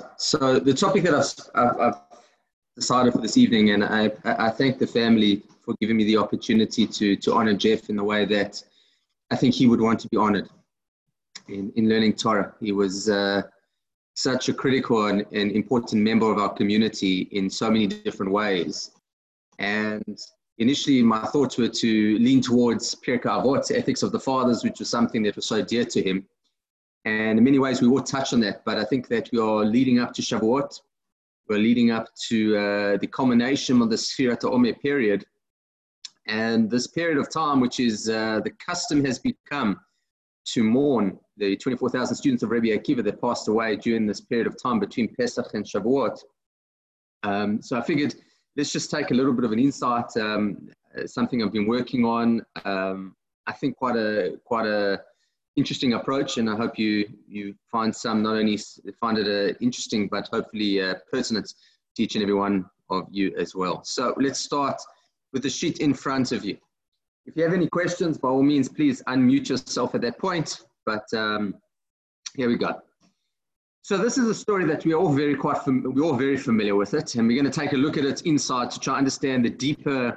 right. So the topic that I've, I've, decided for this evening, and I, I thank the family for giving me the opportunity to, to honor Jeff in the way that I think he would want to be honored in, in learning Torah. He was uh, such a critical and, and important member of our community in so many different ways. And initially, my thoughts were to lean towards Pirkei Avot, ethics of the fathers, which was something that was so dear to him. And in many ways, we will touch on that. But I think that we are leading up to Shavuot. We're leading up to uh, the culmination of the Sfirat Omer period. And this period of time, which is uh, the custom has become to mourn the 24,000 students of Rabbi Akiva that passed away during this period of time between Pesach and Shavuot. Um, so I figured let's just take a little bit of an insight, um, something I've been working on. Um, I think quite a quite a interesting approach, and I hope you you find some not only find it uh, interesting, but hopefully uh, pertinent to each and every one of you as well. So let's start with the sheet in front of you. If you have any questions, by all means, please unmute yourself at that point. But um, here we go. So this is a story that we're all very quite we're all very familiar with it, and we're going to take a look at it inside to try understand the deeper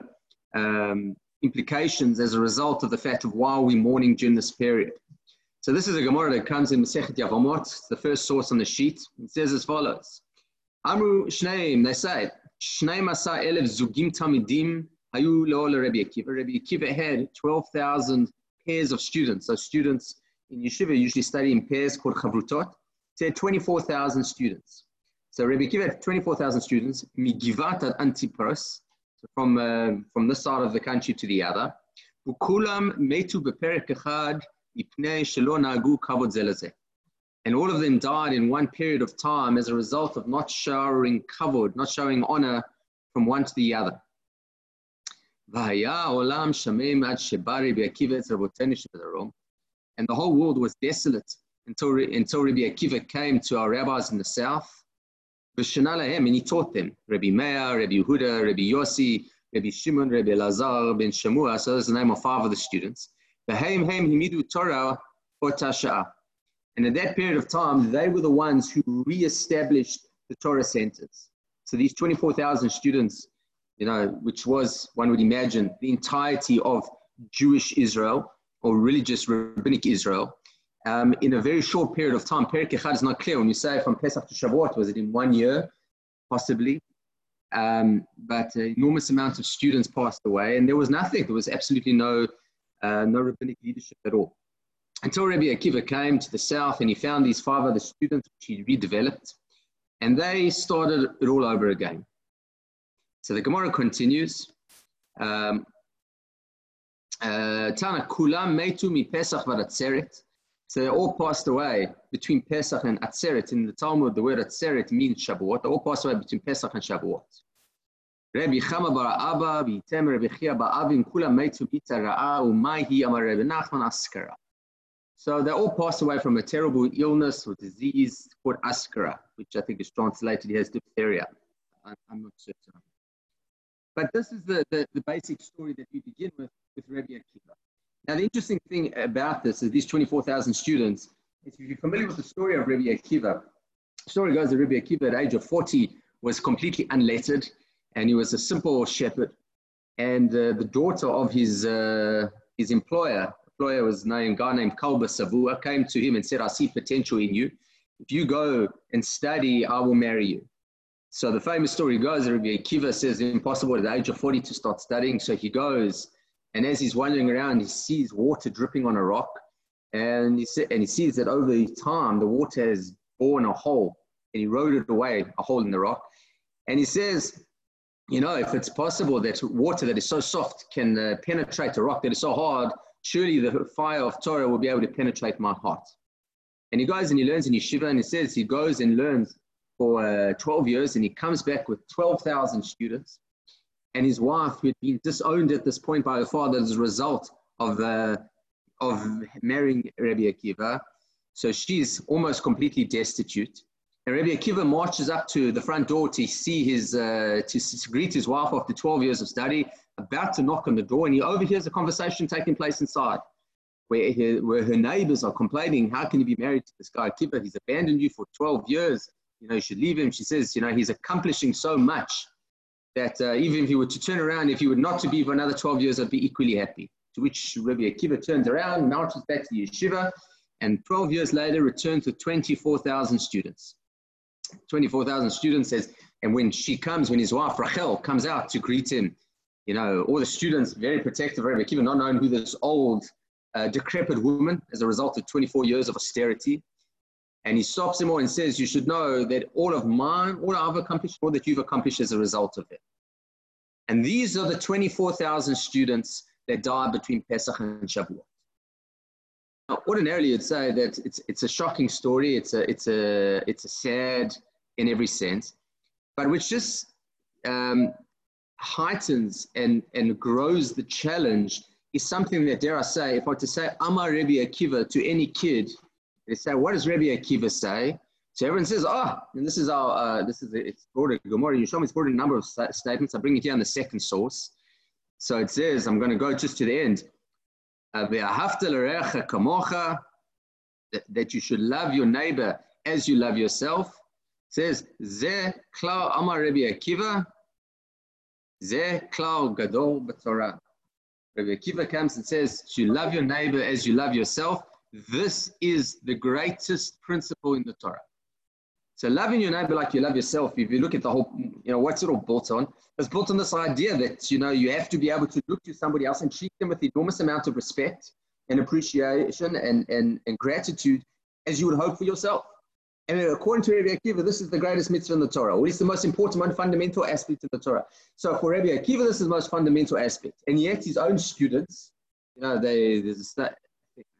um, implications as a result of the fact of why we're mourning during this period. So this is a Gemara that comes in Masechet Yevamot. The first source on the sheet. It says as follows: Amru Shneim, they say, Shnei Masa Elef Zugim Tamidim Hayu Lo Rabbi Akiva. Rabbi Akiva had 12,000 pairs of students. So students in yeshiva usually study in pairs called chavrutot. He had 24,000 students. So Rabbi Akiva had 24,000 students. Migivat at Antipros, so from uh, from this side of the country to the other. Ukulam metu beperek and all of them died in one period of time as a result of not showering kavod, not showing honor from one to the other. And the whole world was desolate until, until Rabbi Akiva came to our rabbis in the south. And he taught them, Rabbi Meir, Rabbi Yehuda, Rabbi Yossi, Rabbi Shimon, Rabbi Lazar, Ben Shemua. So that's the name of five of the students. And at that period of time, they were the ones who re-established the Torah centers. So these 24,000 students, you know, which was, one would imagine, the entirety of Jewish Israel or religious rabbinic Israel, um, in a very short period of time. Echad is not clear. When you say from Pesach to Shavuot, was it in one year? Possibly. Um, but an enormous amount of students passed away, and there was nothing. There was absolutely no uh, no rabbinic leadership at all. Until Rabbi Akiva came to the south and he found these five other students which he redeveloped, and they started it all over again. So the Gemara continues. Um, uh, Tana kulam metu mi Pesach v'atzeret. So they all passed away between Pesach and Atzeret. In the Talmud, the word Atzeret means Shavuot. They all passed away between Pesach and Shavuot. So they all passed away from a terrible illness or disease called Askara, which I think is translated as diphtheria. I'm not certain. But this is the, the, the basic story that we begin with with Rabbi Akiva. Now, the interesting thing about this is these 24,000 students, if you're familiar with the story of Rabbi Akiva, the story goes that Rabbi Akiva at age of 40 was completely unlettered and he was a simple shepherd. And uh, the daughter of his, uh, his employer, employer was named, guy named Kalba Savua, came to him and said, I see potential in you. If you go and study, I will marry you. So the famous story goes, Rabbi Akiva says impossible at the age of 40 to start studying. So he goes, and as he's wandering around, he sees water dripping on a rock. And he, sa- and he sees that over time, the water has borne a hole and eroded away a hole in the rock. And he says, you know, if it's possible that water that is so soft can uh, penetrate a rock that is so hard, surely the fire of Torah will be able to penetrate my heart. And he goes and he learns in yeshiva and he says he goes and learns for uh, 12 years and he comes back with 12,000 students. And his wife, who had been disowned at this point by her father as a result of, uh, of marrying Rabbi Akiva, so she's almost completely destitute. Rabbi Akiva marches up to the front door to see his, uh, to, to greet his wife after 12 years of study, about to knock on the door, and he overhears a conversation taking place inside where, he, where her neighbors are complaining, how can you be married to this guy Akiva? He's abandoned you for 12 years. you know, you should leave him. She says, you know, he's accomplishing so much that uh, even if he were to turn around, if he were not to be for another 12 years, I'd be equally happy. To which Rabbi Akiva turns around, marches back to yeshiva, and 12 years later returns with 24,000 students. 24,000 students says, and when she comes, when his wife Rachel comes out to greet him, you know, all the students very protective of Rabbi Akiva, not knowing who this old, uh, decrepit woman as a result of 24 years of austerity. And he stops him all and says, You should know that all of mine, all I've accomplished, all that you've accomplished as a result of it. And these are the 24,000 students that died between Pesach and Shavuot. Ordinarily, you'd say that it's, it's a shocking story, it's a, it's, a, it's a sad in every sense, but which just um, heightens and, and grows the challenge is something that, dare I say, if I were to say Amar Rebbe Akiva to any kid, they say, what does Rebbe Akiva say? So everyone says, oh, and this is our, uh, this is, it's brought a Gemara, you show me it's brought a number of statements. I bring it here on the second source. So it says, I'm going to go just to the end. That you should love your neighbor as you love yourself. Says, Ze klau amar Rebbe Akiva, Ze klau gadol b'torah. Rabbi Akiva comes and says, you love your neighbor as you love yourself. This is the greatest principle in the Torah. So loving your neighbor like you love yourself, if you look at the whole, you know, what's it all built on? It's built on this idea that, you know, you have to be able to look to somebody else and treat them with enormous amount of respect and appreciation and, and, and gratitude as you would hope for yourself. And according to Rabbi Akiva, this is the greatest mitzvah in the Torah, or it's the most important, one fundamental aspect of the Torah. So for Rabbi Akiva, this is the most fundamental aspect. And yet his own students, you know, they, there's a, I'm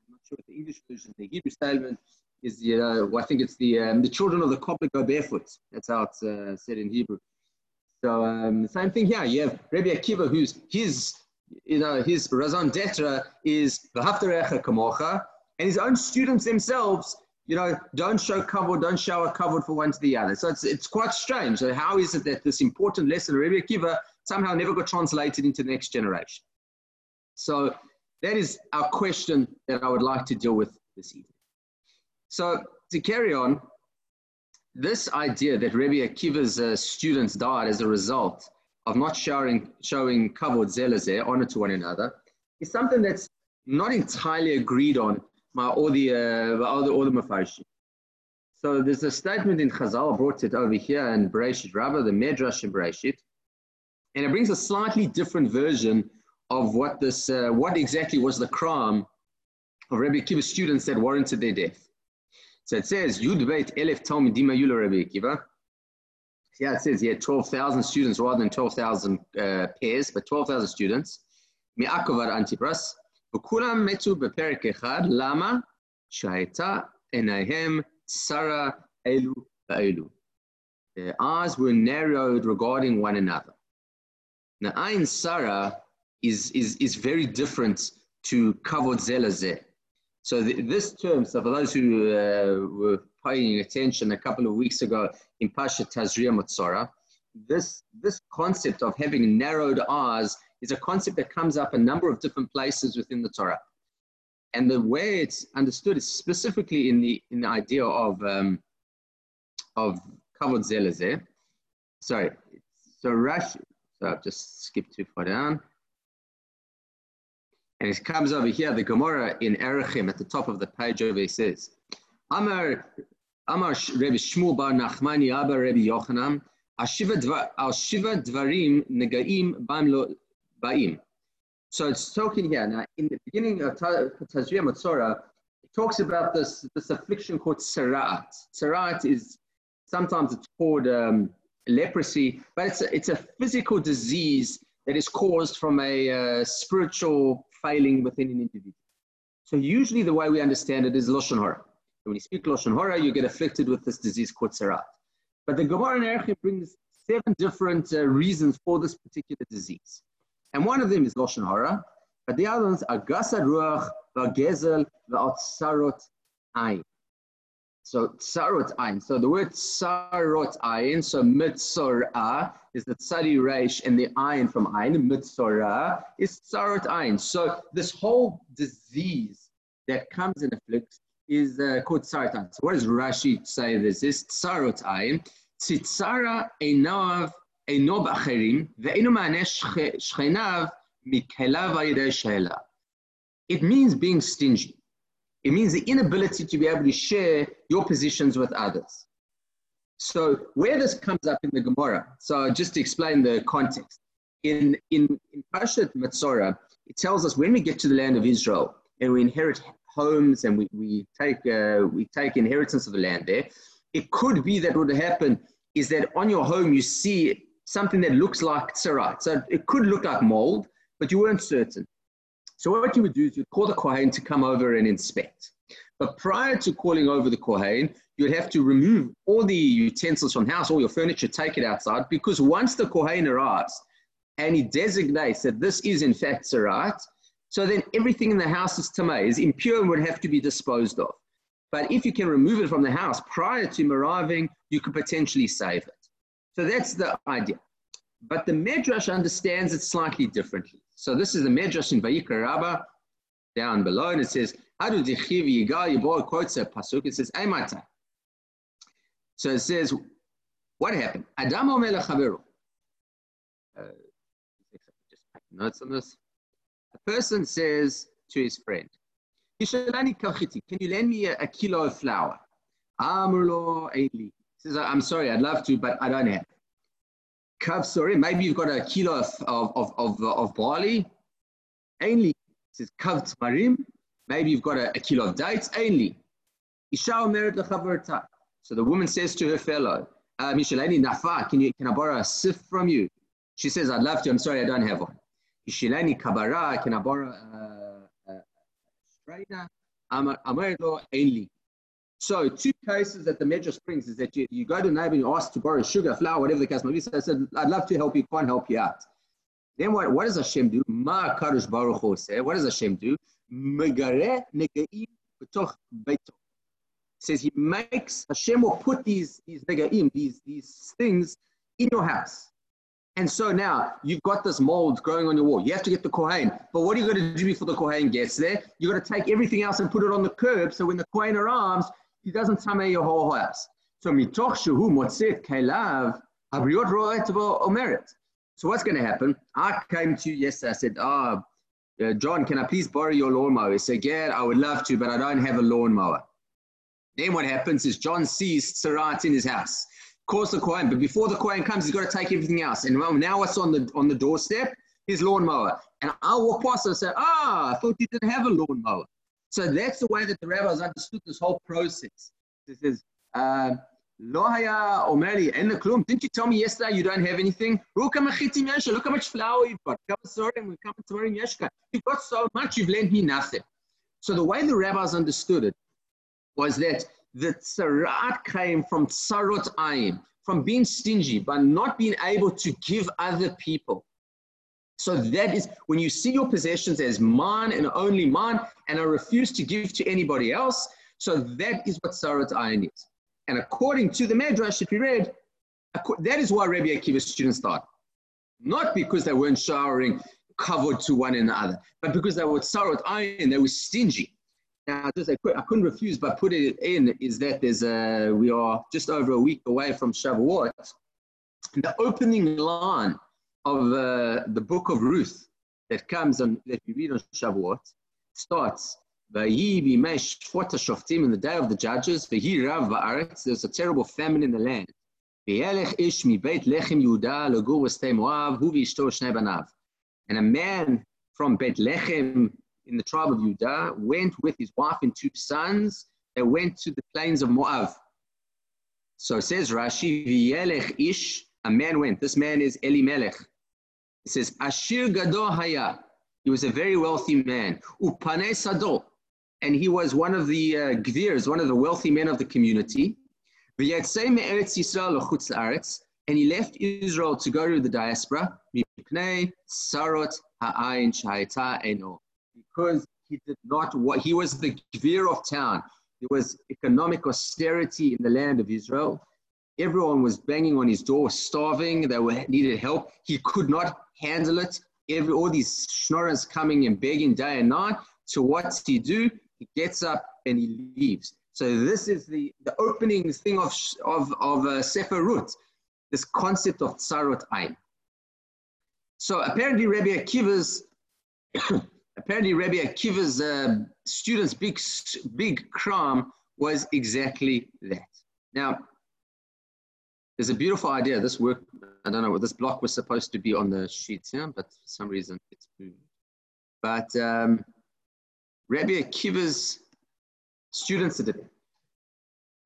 not sure what the English version, the Hebrew statement is, you know, I think it's the, um, the children of the cobbler go barefoot. That's how it's uh, said in Hebrew. So um, same thing here. You have Rabbi Akiva, who's his, you know, his raison d'être is V'haftarecha kamocha, and his own students themselves you know, don't show cover, don't show a cover for one to the other. So it's, it's quite strange. So how is it that this important lesson of Rebbe Akiva somehow never got translated into the next generation? So that is our question that I would like to deal with this evening. So to carry on, this idea that Rebbe Akiva's uh, students died as a result of not showing, showing kavod zelazeh, honor to one another, is something that's not entirely agreed on by all the uh, all the all the. So there's a statement in Chazal brought it over here in Bereshit Rabbah, the Medrash in Bereshit, and it brings a slightly different version of what this uh, what exactly was the crime of Rabbi Akiva's students that warranted their death. So it says Yud Beit Elef Talmidim Yula Rabbi Akiva. Yeah, it says he had 12,000 students rather than 12,000 uh, pairs, but 12,000 students. Mi'akovar Antipras. וכולם מתו בפרק אחד, למה? שהייתה עיניהם צרה אלו ואלו. Their eyes were narrowed regarding one another. Now, Ain Sarah is, is, is very different to Kavod Zelazeh. So this term, so for those who uh, were paying attention a couple of weeks ago in Pasha Tazria Metzora, this, this concept of having narrowed eyes is a concept that comes up a number of different places within the Torah. And the way it's understood is specifically in the, in the idea of, um, of kavod zelazeh. Sorry, so Rash, so I've just skipped too far down. And it comes over here, the Gemara in Erechim at the top of the page over it says, Amar, Amar Rebbe Shmuel bar Nachmani Abba Rebbe Yochanan, al shiva dvarim negaim bam lo Ba'im. So it's talking here. Now, in the beginning of Tazria Metzora, it talks about this, this affliction called Sarat. Sarat is sometimes it's called um, leprosy, but it's a, it's a physical disease that is caused from a uh, spiritual failing within an individual. So usually the way we understand it is Lashon Hara. When you speak Lashon Hara, you get afflicted with this disease called Sarat. But the Gemara in Erechim brings seven different uh, reasons for this particular disease. And one of them is Lashon Hara, but the other ones are Gasad Ruach, Vagezel, Va'atsarot Ayin. So Tsarot Ayin. So the word Tsarot Ayin, so Mitzorah is the Tsari Reish and the Ayin from Ayin. Mitzorah is Tsarot Ayin. So this whole disease that comes and afflicts is uh, called tsarat ayin. So what does Rashi say this is? Tsarot ayin. Tzitzara einav eino b'acherim ve'eino ma'aneh shchenav mikelav. It means being stingy. It means the inability to be able to share your positions with others. So where this comes up in the Gemara, so just to explain the context, in in in Parshat Metzora, it tells us when we get to the land of Israel and we inherit homes and we, we take uh, we take inheritance of the land there, it could be that what would happen is that on your home you see something that looks like tsarat. So it could look like mold, but you weren't certain. So what you would do is you'd call the Kohen to come over and inspect. But prior to calling over the Kohen, you'd have to remove all the utensils from the house, all your furniture, take it outside, because once the Kohen arrives and he designates that this is in fact Sarat, so then everything in the house is tamei, is impure and would have to be disposed of. But if you can remove it from the house prior to him arriving, you could potentially save it. So that's the idea. But the Medrash understands it slightly differently. So this is the Medrash in Vayikra Rabbah, down below, and it says, "How Adu dichiv yigal yibor quotes a pasuk, it says, Eimata. So it says, what happened? Adam omer lechaveru. Uh, just notes on this. A person says to his friend, Can you lend me a, a kilo of flour? Amrlo He says, I'm sorry, I'd love to, but I don't have. Kav, sorry, maybe you've got a kilo of, of, of, of, uh, of barley. Ainly. says, Kav Tmarim. Maybe you've got a, a kilo of dates. Ainly. Isha Omeret Lechaverta. So the woman says to her fellow, uh, Mishaleni Nafa, can, you, can I borrow a sift from you? She says, I'd love to. I'm sorry, I don't have one. Ishileni Kabara, can I borrow a, a strainer? Amarlo Ainli. So two cases that the Medrash brings is that you, you go to a neighbor and you ask to borrow sugar, flour, whatever the case may be. So I said, I'd love to help you, can't help you out. Then what, what does Hashem do? Ma Kadosh Baruch Hu say, what does Hashem do? Megare negaim b'toch. Says he makes, Hashem will put these, these negaim, these, these things in your house. And so now you've got this mold growing on your wall. You have to get the Kohen. But what are you going to do before the Kohen gets there? You're going to take everything else and put it on the curb so when the Kohen arrives, he doesn't tame your whole house. So mitoch shehu motzit kelav abriot ro'et omeret. So what's going to happen? I came to you yesterday. I said, oh, uh, John, can I please borrow your lawnmower? He said, yeah, I would love to, but I don't have a lawnmower. Then what happens is John sees Sarat in his house, calls the Kohen, but before the Kohen comes, he's got to take everything else. And now what's on the on the doorstep? His lawnmower. And I walk past and say, ah, I thought he didn't have a lawnmower. So that's the way that the rabbis understood this whole process. This is, uh, Lohaya Omeri and Klum. Didn't you tell me yesterday you don't have anything? Look how much flour you've got. Come and we come tomorrow in Yeshka. You've got so much, you've lent me nothing. So the way the rabbis understood it was that the tsarat came from tsarot ayim, from being stingy, by not being able to give other people. So that is when you see your possessions as mine and only mine, and I refuse to give to anybody else. So that is what Sarat Ayin is. And according to the Medrash that we read, that is why Rabbi Akiva's students thought. Not because they weren't showering covered to one another, but because they were Sarat Ayin, they were stingy. Now, just I couldn't refuse, but put it in is that there's a, we are just over a week away from Shavuot. The opening line of uh, the book of Ruth that comes on that we read on Shavuot starts in the day of the judges. There's a terrible famine in the land. And a man from Beit Lechem in the tribe of Judah went with his wife and two sons. They went to the plains of Moab. So says Rashi, V'yelech ish a man went. This man is Elimelech. It says, Ashir Gado Haya. He was a very wealthy man. Upane Sado. And he was one of the uh, Gvirs, one of the wealthy men of the community. And he left Israel to go to the diaspora because he did not what he was the Gvir of town. There was economic austerity in the land of Israel. Everyone was banging on his door, starving. They were, needed help. He could not handle it. Every, all these schnorrers coming and begging day and night. So what he do? He gets up and he leaves. So this is the, the opening thing of, of, of uh, Sefer Ruth, this concept of Tsarot Ein. So apparently Rabbi Akiva's apparently Rabbi Akiva's uh, students' big big crime was exactly that. Now, there's a beautiful idea. This work, I don't know, this block was supposed to be on the sheets, yeah, but for some reason it's moved. But um, Rabbi Akiva's students did it.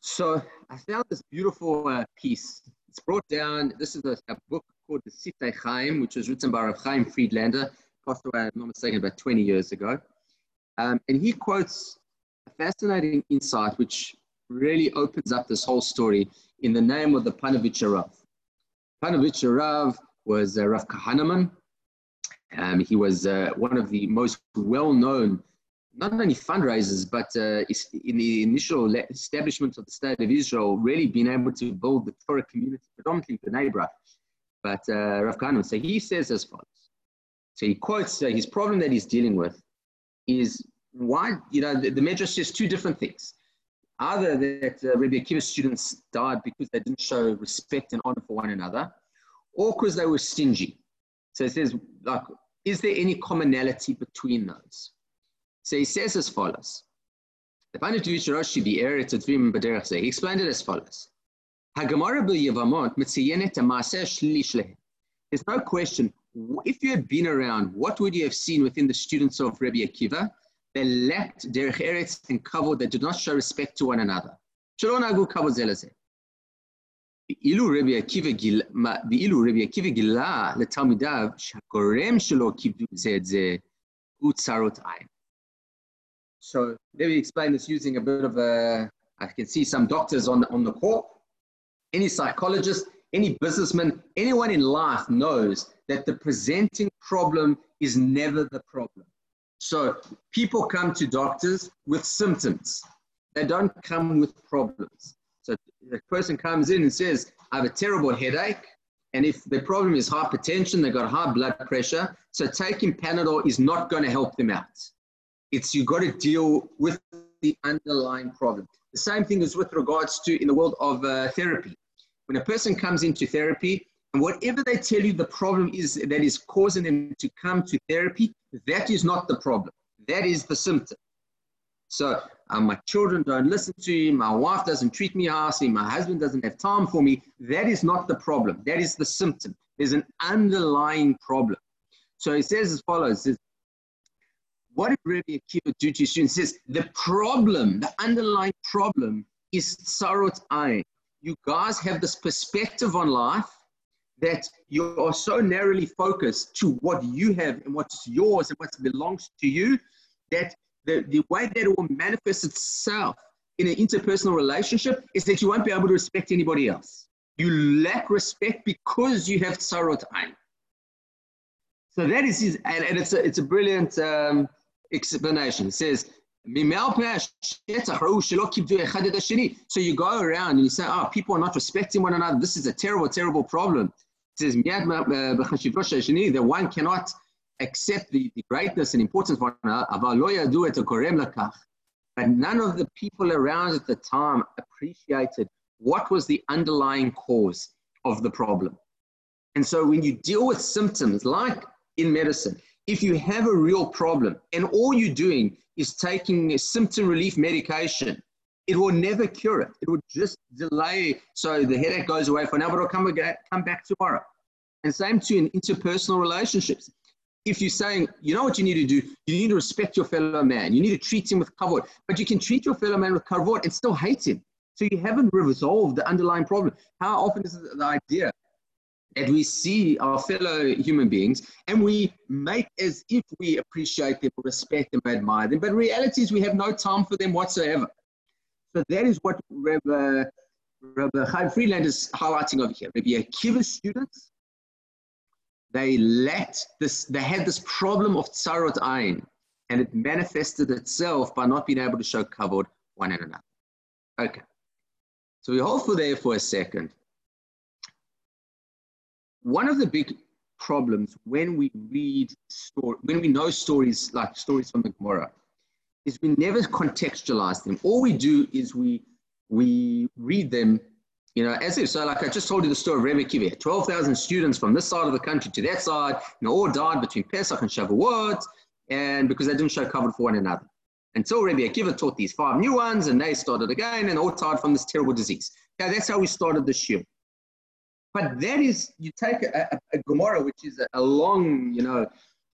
So I found this beautiful uh, piece. It's brought down, this is a, a book called the Sifsei Chaim, which was written by Rav Chaim Friedlander, passed away, I'm not mistaken, about 20 years ago. Um, and he quotes a fascinating insight which really opens up this whole story in the name of the Panovich Rav. Panovich Rav was uh, Rav Kahaneman. Um, he was uh, one of the most well-known, not only fundraisers, but uh, in the initial establishment of the State of Israel, really being able to build the Torah community, predominantly the neighbor. But uh, Rav Kahaneman, so he says as follows. So he quotes uh, his problem that he's dealing with is why, you know, the, the Medrash says two different things. Either that uh, Rabbi Akiva's students died because they didn't show respect and honor for one another, or because they were stingy. So he says, like, is there any commonality between those? So he says as follows. The Pandit Roshi, the Eretz Advim Baderach, he explained it as follows. There's no question if you had been around, what would you have seen within the students of Rabbi Akiva? They lacked derech eretz and kavod. They did not show respect to one another. שלא נהגו כבוד זה לזה. ואילו רבי עקיבא גילה לתלמידיו שהגורם שלו כיבדו זה את זה הוא צרות עין. So let me explain this using a bit of a, I can see some doctors on, on the call. Any psychologist, any businessman, anyone in life knows that the presenting problem is never the problem. So people come to doctors with symptoms. They don't come with problems. So the person comes in and says, I have a terrible headache. And if the problem is hypertension, they've got high blood pressure. So taking Panadol is not going to help them out. It's you've got to deal with the underlying problem. The same thing is with regards to in the world of uh, therapy. When a person comes into therapy, and whatever they tell you the problem is that is causing them to come to therapy, that is not the problem. That is the symptom. So um, my children don't listen to me, my wife doesn't treat me nicely, my husband doesn't have time for me. That is not the problem. That is the symptom. There's an underlying problem. So he says as follows: says, What did Rabbi Akiva do to his students? Says the problem, the underlying problem, is tsarot ayin. You guys have this perspective on life that you are so narrowly focused to what you have and what's yours and what belongs to you that the, the way that it will manifest itself in an interpersonal relationship is that you won't be able to respect anybody else. You lack respect because you have tsarot ain. So that is his, and, and it's, a, it's a brilliant um, explanation. It says, so you go around and you say, oh, people are not respecting one another. This is a terrible, terrible problem. It says, that one cannot accept the, the greatness and importance of another. But none of the people around at the time appreciated what was the underlying cause of the problem. And so when you deal with symptoms, like in medicine, if you have a real problem and all you're doing is taking a symptom relief medication, it will never cure it. It will just delay so the headache goes away for now, but it'll come, again, come back tomorrow. And same too in interpersonal relationships. If you're saying, you know what you need to do, you need to respect your fellow man. You need to treat him with kavod. But you can treat your fellow man with kavod and still hate him. So you haven't resolved the underlying problem. How often is the idea that we see our fellow human beings and we make as if we appreciate them, respect them, admire them, but reality is we have no time for them whatsoever. So that is what Rabbi, uh, Rabbi Chaim Friedland is highlighting over here. Rabbi Akiva students, they lacked this, they had this problem of tsarot ayin, and it manifested itself by not being able to show kavod one another. Okay. So we hold for there for a second one of the big problems when we read story, when we know stories like stories from the Gemara, is we never contextualize them. All we do is we we read them, you know, as if so. Like I just told you the story of Rebbe twelve thousand students from this side of the country to that side, and all died between Pesach and Shavuot, and because they didn't show covered for one another. Until Rebbe Akiva taught these five new ones, and they started again, and all died from this terrible disease. Yeah, that's how we started this year. But that is, you take a, a, a Gemara, which is a, a, long, you know,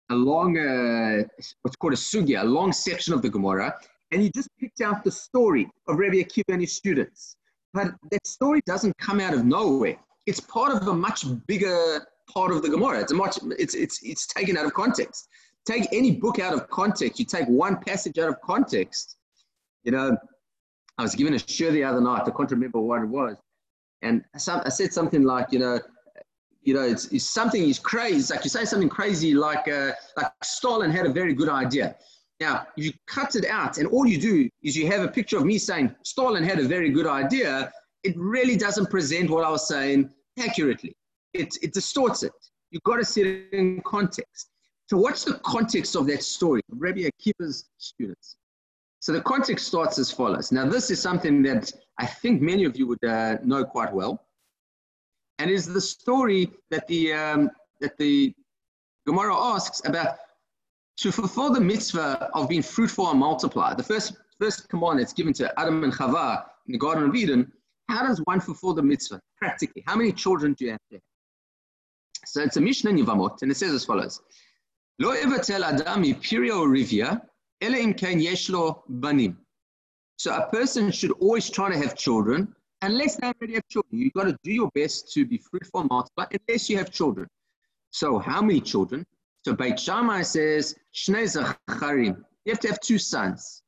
a long, uh, what's called a sugya, a long section of the Gemara, and you just picked out the story of Rabbi Akiva and his students. But that story doesn't come out of nowhere. It's part of a much bigger part of the Gemara. It's a much, it's, it's, it's taken out of context. Take any book out of context. You take one passage out of context. You know, I was given a shiur the other night. I can't remember what it was. And some, I said something like, you know, you know, it's, it's something is crazy. It's like you say something crazy like, uh, like Stalin had a very good idea. Now, if you cut it out and all you do is you have a picture of me saying Stalin had a very good idea, it really doesn't present what I was saying accurately. It, it distorts it. You've got to see it in context. So what's the context of that story? Rabbi Akiva's students. So the context starts as follows. Now, this is something that I think many of you would uh, know quite well, and is the story that the um, that the Gemara asks about to fulfill the mitzvah of being fruitful and multiply. The first first command that's given to Adam and Chava in the Garden of Eden. How does one fulfill the mitzvah practically? How many children do you have? So it's a Mishnah in Yevamot, and it says as follows: Lo evatel adam pirio rivia so a person should always try to have children, unless they already have children. You've got to do your best to be fruitful and multiply, unless you have children. So how many children? So Beit Shammai says, Shnei Zacharim. You have to have two sons.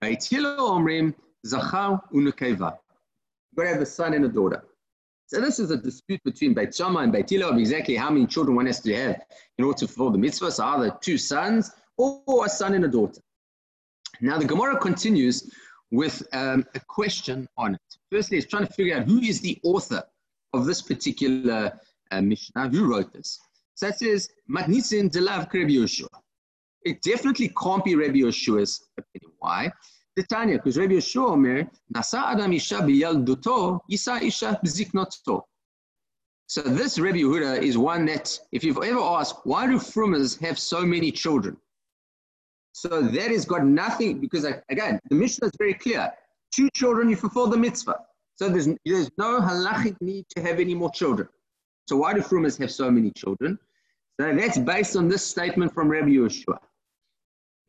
Beit Hillel Omrim, Zachar Unukeva. You've got to have a son and a daughter. So this is a dispute between Beit Shammai and Beit Hillel of exactly how many children one has to have in order to fulfill the mitzvah. So either two sons or a son and a daughter. Now the Gemara continues with um, a question on it. Firstly, it's trying to figure out who is the author of this particular uh, Mishnah, who wrote this. So it says, Matnitzin Delav Rabbi Yoshua. It definitely can't be Rabbi Yoshua's opinion. Why? The Tanya, because Rabbi Yoshua Omer, Nasa Adam Isha Biyalduto, Isa Isha Bziknoto. So this Rabbi Yehuda is one that, if you've ever asked, why do frumas have so many children? So that has got nothing, because again, the Mishnah is very clear. Two children, you fulfill the mitzvah. So there's, there's no halachic need to have any more children. So why do frumas have so many children? So that's based on this statement from Rabbi Yeshua.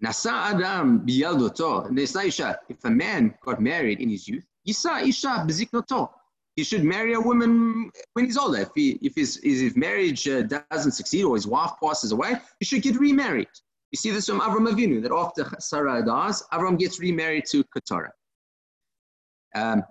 Nasa Adam biyaldoto, Isha, if a man got married in his youth, Isa Isha beziknoto. He should marry a woman when he's older. If, he, if his marriage uh, doesn't succeed or his wife passes away, he should get remarried. You see this from Avram Avinu, that after Sarah dies, Avram gets remarried to Keturah. Um.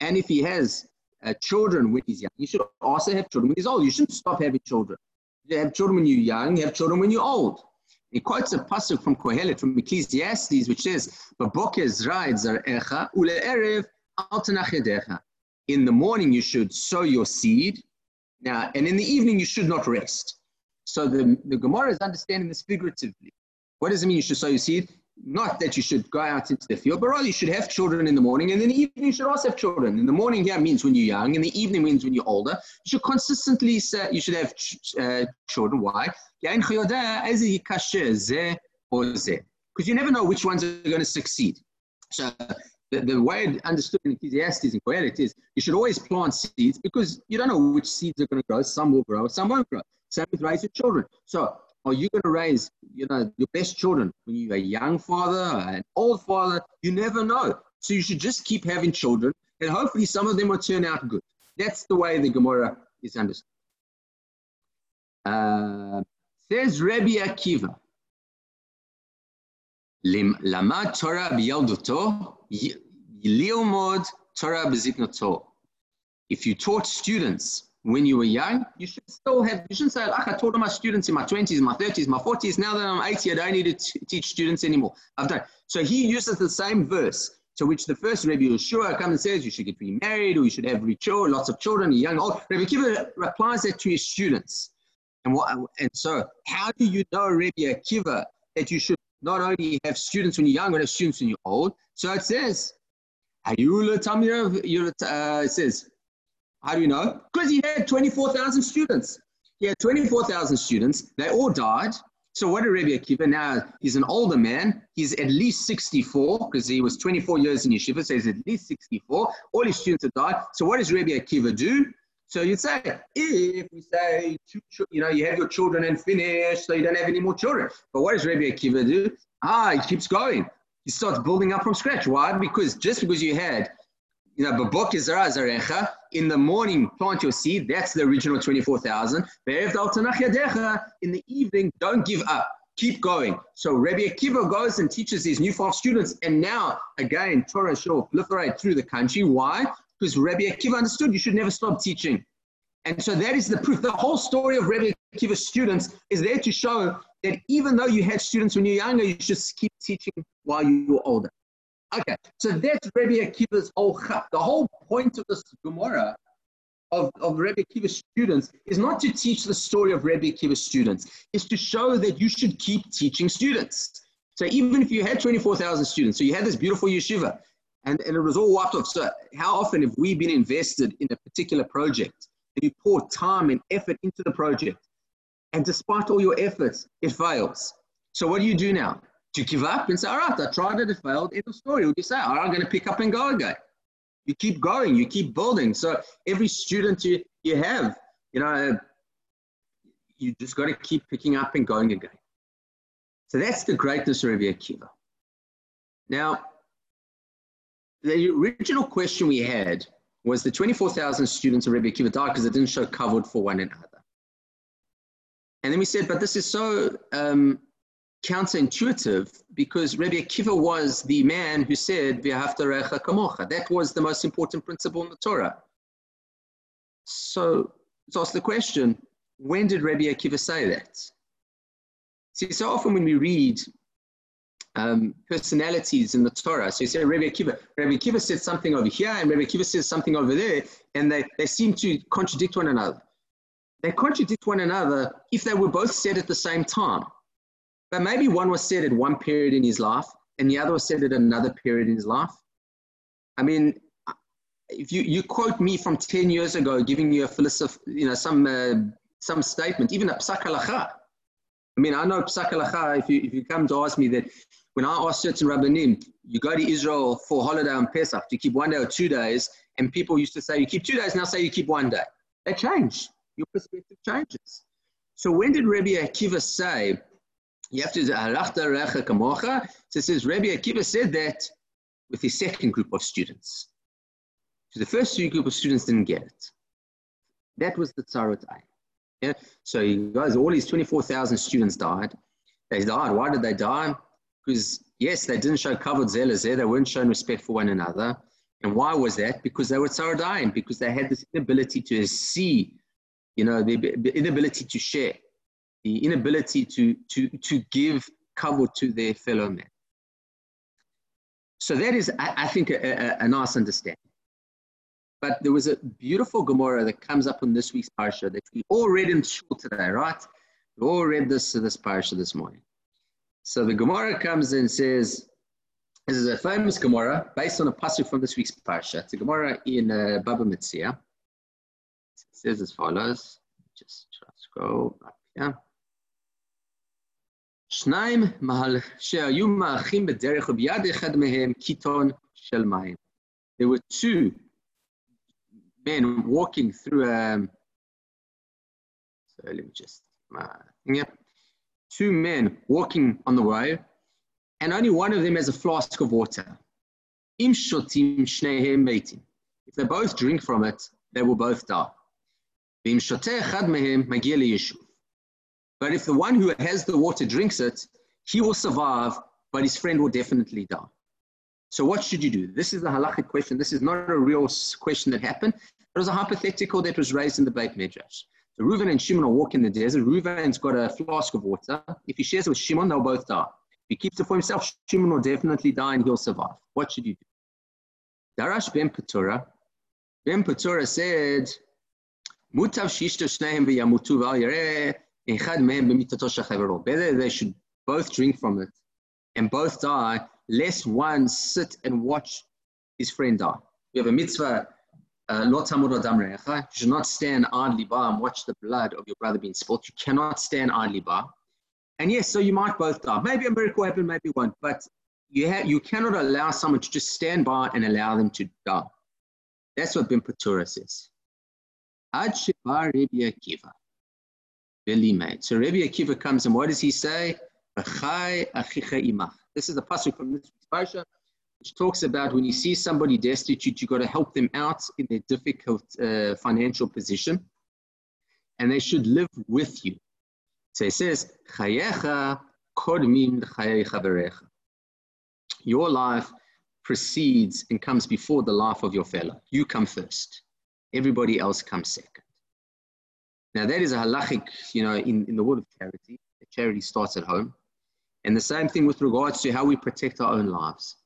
And if he has uh, children when he's young, you should also have children when he's old. You shouldn't stop having children. You have children when you're young, you have children when you're old. He quotes a pasuk from Kohelet, from Ecclesiastes, which says, In the morning you should sow your seed, now, and in the evening, you should not rest. So the, the Gemara is understanding this figuratively. What does it mean you should sow your seed? Not that you should go out into the field, but rather you should have children in the morning, and in the evening you should also have children. In the morning here means when you're young, in the evening means when you're older. You should consistently say you should have ch- uh, children. Why? Because you never know which ones are going to succeed. So the, the way I understood in Ecclesiastes and Kohelet is you should always plant seeds because you don't know which seeds are going to grow. Some will grow, some won't grow. Same with raising children. So are you going to raise, you know, your best children when you're a young father, an old father? You never know. So you should just keep having children, and hopefully some of them will turn out good. That's the way the Gemara is understood. Uh, says Rabbi Akiva, If you taught students when you were young, you should still have, you shouldn't say, I taught all my students in my 20s, my 30s, my 40s. Now that I'm 80, I don't need to teach students anymore. I've done. So he uses the same verse to which the first Rabbi Yeshua comes and says you should get remarried or you should have children, lots of children, young, old. Rabbi Kiva replies that to his students. And what? And so, how do you know, Rabbi Akiva, that you should not only have students when you're young, but have students when you're old? So it says, uh, it says, how do you know? Because he had 24,000 students. He had 24,000 students. They all died. So what did Rabbi Akiva? Now he's an older man. He's at least 64 because he was 24 years in yeshiva, so he's at least 64. All his students have died. So what does Rabbi Akiva do? So you'd say, if we say, you know, you have your children and finish, so you don't have any more children. But what does Rabbi Akiva do? Ah, he keeps going. He starts building up from scratch. Why? Because just because you had you know, babok zarecha. In the morning, plant your seed. That's the original 24,000. In the evening, don't give up. Keep going. So Rabbi Akiva goes and teaches these new five students. And now, again, Torah shall proliferate through the country. Why? Because Rabbi Akiva understood you should never stop teaching. And so that is the proof. The whole story of Rabbi Akiva's students is there to show that even though you had students when you're younger, you should keep teaching while you're older. Okay, so that's Rabbi Akiva's whole chap. The whole point of this Gemara of, of Rabbi Akiva's students is not to teach the story of Rabbi Akiva's students, it's to show that you should keep teaching students. So even if you had 24,000 students, so you had this beautiful yeshiva, and, and it was all wiped off. So how often have we been invested in a particular project and you pour time and effort into the project, and despite all your efforts, it fails. So what do you do now? Do you give up and say, all right, I tried it, it failed, end of story? Or do you say, all right, I'm going to pick up and go again? You keep going, you keep building. So every student you, you have, you know, you just got to keep picking up and going again. So that's the greatness of Rabbi Akiva. Now, the original question we had was the 24,000 students of Rabbi Akiva died because they didn't show covered for one another. And then we said, but this is so um, counterintuitive because Rabbi Akiva was the man who said, kamocha. That was the most important principle in the Torah. So let's ask the question, when did Rabbi Akiva say that? See, so often when we read um, personalities in the Torah, so you say Rabbi Akiva, Rabbi Akiva said something over here and Rabbi Akiva says something over there, and they, they seem to contradict one another. They contradict one another if they were both said at the same time. But maybe one was said at one period in his life and the other was said at another period in his life. I mean, if you, you quote me from 10 years ago, giving you a philosoph, you know, some, uh, some statement, even a psak halacha. I mean, I know psak halacha, if you, if you come to ask me that when I ask certain rabbanim, you go to Israel for holiday on Pesach, to keep one day or two days, and people used to say you keep two days, now say you keep one day. They change. Your perspective changes. So when did Rabbi Akiva say you have to do halachta recha kamocha. So it says Rabbi Akiva said that with his second group of students. So the first two group of students didn't get it. That was the tzarot ayin. Yeah? So you guys, all these 24,000 students died. They died. Why did they die? Because yes, they didn't show covered kavod zelazeh. They weren't showing respect for one another. And why was that? Because they were tzarot because they had this inability to see, you know, the inability to share the inability to, to, to give kavod to their fellow men. So that is, I, I think, a, a, a, nice understanding. But there was a beautiful Gemara that comes up in this week's parsha that we all read in shul today, right? We all read this this parsha this morning. So the Gemara comes and says, this is a famous Gemara based on a pasuk from this week's parsha. It's a Gemara in uh, Baba Metzia. It says as follows. Just try to scroll up here. שניים שהיו מאחים בדרך וביד אחד מהם קיטון של מים. There were two men walking through a, um, so let me just, uh, yeah, two men walking on the road, and only one of them has a flask of water. If they both drink from it, they will both die. But if the one who has the water drinks it, he will survive, but his friend will definitely die. So what should you do? This is a halachic question. This is not a real question that happened. It was a hypothetical that was raised in the Beit Midrash. So Reuven and Shimon are walking in the desert. Reuven's got a flask of water. If he shares it with Shimon, they'll both die. If he keeps it for himself, Shimon will definitely die and he'll survive. What should you do? Darash ben Petura. Ben Petura said, Mutav v'al Whether they should both drink from it and both die, lest one sit and watch his friend die. We have a mitzvah, uh, you should not stand idly by and watch the blood of your brother being spilt. You cannot stand idly by. And yes, so you might both die. Maybe a miracle happened, maybe one, but you, ha- you cannot allow someone to just stand by and allow them to die. That's what Ben Patura says. So Rebbe Akiva comes and what does he say? This is the pasuk from this parsha, which talks about when you see somebody destitute, you've got to help them out in their difficult uh, financial position, and they should live with you. So it says, Your life precedes and comes before the life of your fellow. You come first. Everybody else comes second. Now that is a halachic, you know, in, in the world of charity. Charity starts at home. And the same thing with regards to how we protect our own lives.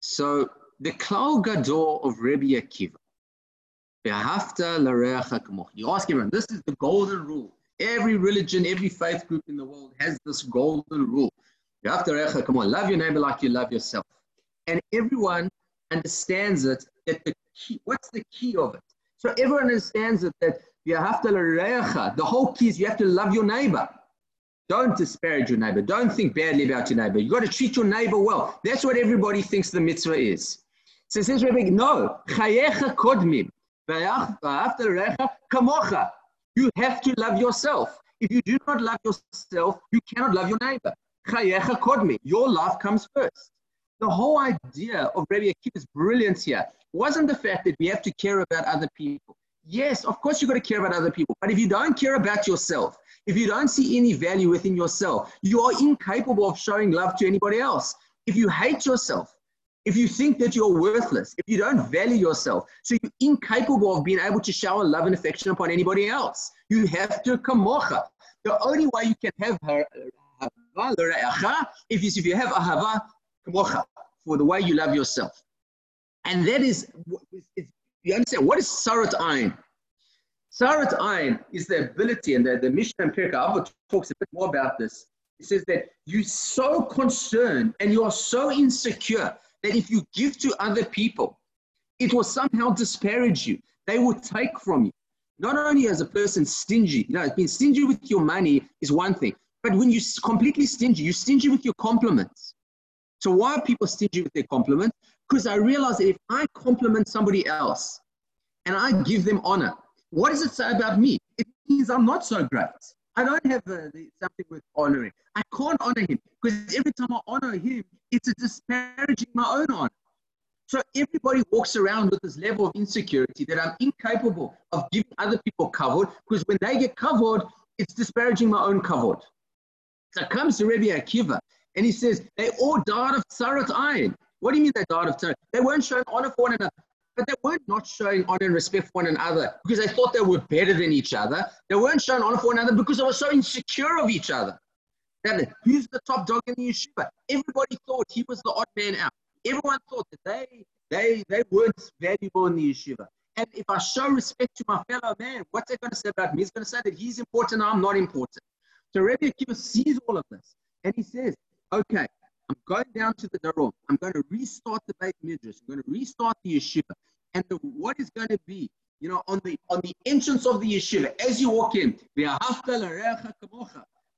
So the Klal Gadol of Rebbe Akiva, you ask everyone, this is the golden rule. Every religion, every faith group in the world has this golden rule. You have to come on, love your neighbor like you love yourself. And everyone understands it that the key, what's the key of it? So everyone understands it that you have to the whole key is you have to love your neighbor. Don't disparage your neighbor. Don't think badly about your neighbor. You've got to treat your neighbor well. That's what everybody thinks the mitzvah is. So says Rebbe, no, chayecha kodmim. You have to love yourself. If you do not love yourself, you cannot love your neighbor. Chayecha. Your love comes first. The whole idea of Rabbi Akiva's brilliance here wasn't the fact that we have to care about other people. Yes, of course you've got to care about other people. But if you don't care about yourself, if you don't see any value within yourself, you are incapable of showing love to anybody else. If you hate yourself, if you think that you're worthless, if you don't value yourself, so you're incapable of being able to shower love and affection upon anybody else. You have to kamocha. The only way you can have her if you, if you have ahava kamocha for the way you love yourself. And that is, you understand, what is tsarat ayin? Tsarat Ayin is the ability, and the, the Mishnah and Pirkei Avot talks a bit more about this. It says that you're so concerned and you are so insecure that if you give to other people, it will somehow disparage you. They will take from you. Not only as a person stingy, you know, being stingy with your money is one thing, but when you're completely stingy, you're stingy with your compliments. So why are people stingy with their compliments? Because I realize that if I compliment somebody else and I give them honor, what does it say about me? It means I'm not so great. I don't have uh, something with honoring. I can't honor him because every time I honor him, it's disparaging my own honor. So everybody walks around with this level of insecurity that I'm incapable of giving other people kavod because when they get kavod, it's disparaging my own kavod. So comes to Rebbe Akiva and he says, they all died of tsarat ayin. What do you mean they died of tsarat? They weren't showing honor for one another but they weren't not showing honor and respect for one another because they thought they were better than each other. They weren't showing honor for one another because they were so insecure of each other. That who's the top dog in the yeshiva? Everybody thought he was the odd man out. Everyone thought that they they they weren't valuable in the yeshiva. And if I show respect to my fellow man, what's they going to say about me? He's going to say that he's important, I'm not important. So Rabbi Akiva sees all of this, and he says, "Okay, I'm going down to the Darom. I'm going to restart the Beit Midrash. I'm going to restart the yeshiva. And the, what is going to be, you know, on the on the entrance of the yeshiva, as you walk in,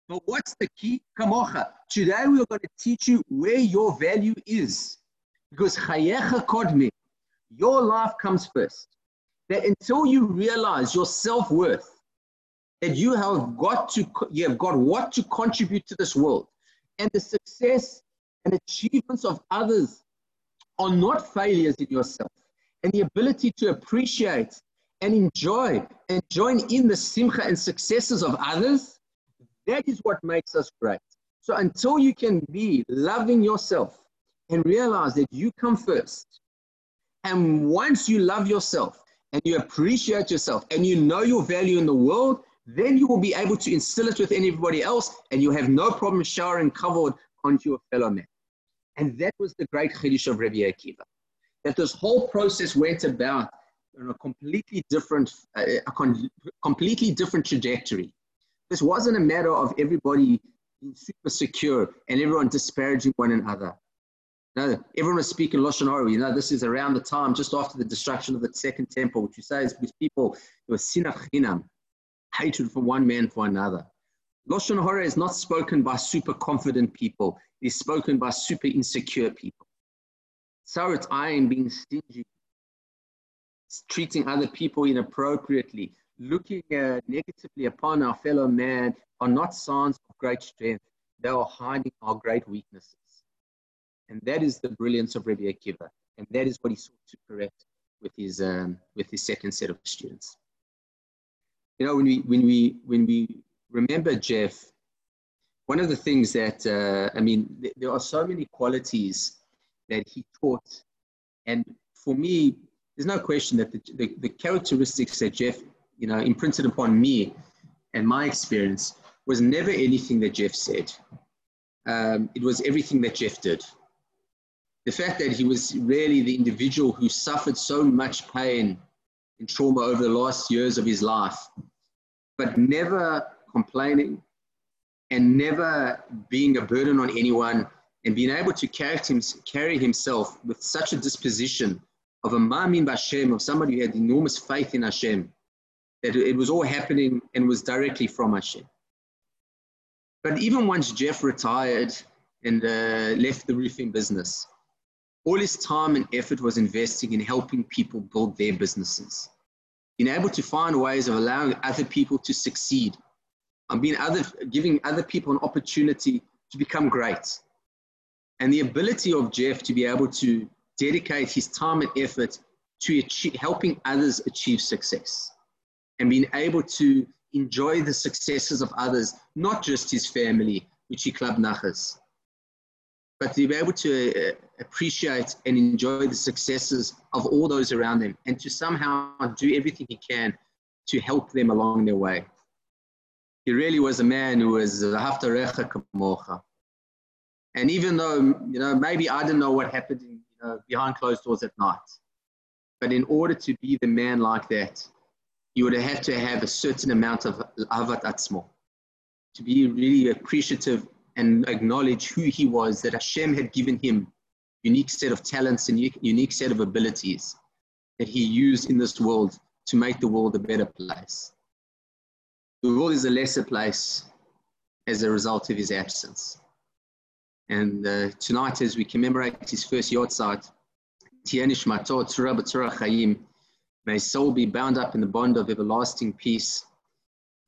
but what's the key? Kamocha. Today we are going to teach you where your value is. Because chayecha kodmi, your life comes first. That until you realize your self-worth, that you have got to you have got what to contribute to this world, and the success and achievements of others are not failures in yourself. And the ability to appreciate and enjoy and join in the simcha and successes of others, that is what makes us great. So until you can be loving yourself and realize that you come first, and once you love yourself and you appreciate yourself and you know your value in the world, then you will be able to instill it within everybody else and you have no problem showering kavod onto your fellow man. And that was the great Chiddush of Rabbi Akiva. That this whole process went about on a completely different, uh, a con- completely different trajectory. This wasn't a matter of everybody being super secure and everyone disparaging one another. No, everyone was speaking Lashon Hara. You know, this is around the time just after the destruction of the second temple, which you say is because people, there was sinach hatred for one man for another. Lashon Hara is not spoken by super confident people. It is spoken by super insecure people. Tsarat ayin being stingy, treating other people inappropriately, looking uh, negatively upon our fellow man are not signs of great strength. They are hiding our great weaknesses. And that is the brilliance of Rabbi Akiva. And that is what he sought to correct with his, um, with his second set of students. You know, when we, when we, when we remember Jeff, one of the things that, uh, I mean, th- there are so many qualities that he taught. And for me, there's no question that the, the, the characteristics that Jeff, you know, imprinted upon me and my experience was never anything that Jeff said. Um, it was everything that Jeff did. The fact that he was really the individual who suffered so much pain and trauma over the last years of his life, but never complaining and never being a burden on anyone and being able to carry himself with such a disposition of a Ma'amin Bashem, of somebody who had enormous faith in Hashem, that it was all happening and was directly from Hashem. But even once Jeff retired and uh, left the roofing business, all his time and effort was investing in helping people build their businesses, being able to find ways of allowing other people to succeed, and being other, giving other people an opportunity to become great. And the ability of Jeff to be able to dedicate his time and effort to achieve, helping others achieve success and being able to enjoy the successes of others, not just his family, which he club nachas, but to be able to uh, appreciate and enjoy the successes of all those around him and to somehow do everything he can to help them along their way. He really was a man who was haftarecha kamocha. And even though, you know, maybe I didn't know what happened in uh, behind closed doors at night. But in order to be the man like that, you would have to have a certain amount of ahavat atzmo, to be really appreciative and acknowledge who he was, that Hashem had given him unique set of talents and unique set of abilities that he used in this world to make the world a better place. The world is a lesser place as a result of his absence. And uh, tonight, as we commemorate his first yahrzeit, Tzura Chaim, may his soul be bound up in the bond of everlasting peace.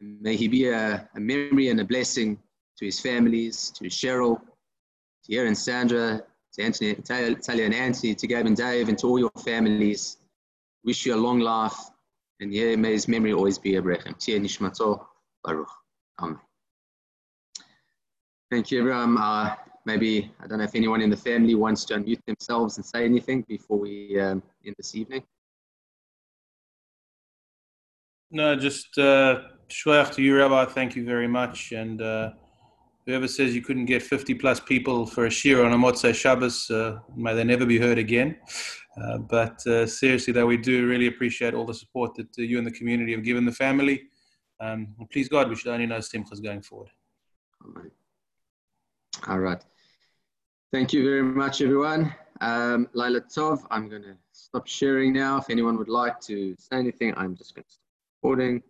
May he be a, a memory and a blessing to his families, to Cheryl, to Aaron Sandra, to Anthony, Talia and Anthony, to Gabe and Dave, and to all your families. Wish you a long life, and yeah, may his memory always be a brechem. Tia Nishmato Baruch. Amen. Thank you, everyone. Uh, maybe, I don't know if anyone in the family wants to unmute themselves and say anything before we um, end this evening. No, just uh, to you, Rabbi. Thank you very much. And uh, whoever says you couldn't get 50 plus people for a shiur on a Motzei Shabbos, uh, may they never be heard again. Uh, but uh, seriously, though, we do really appreciate all the support that uh, you and the community have given the family. Um, please God, we should only know simchas going forward. All right. All right. Thank you very much, everyone. Um, Laila Tov, I'm going to stop sharing now. If anyone would like to say anything, I'm just going to stop recording.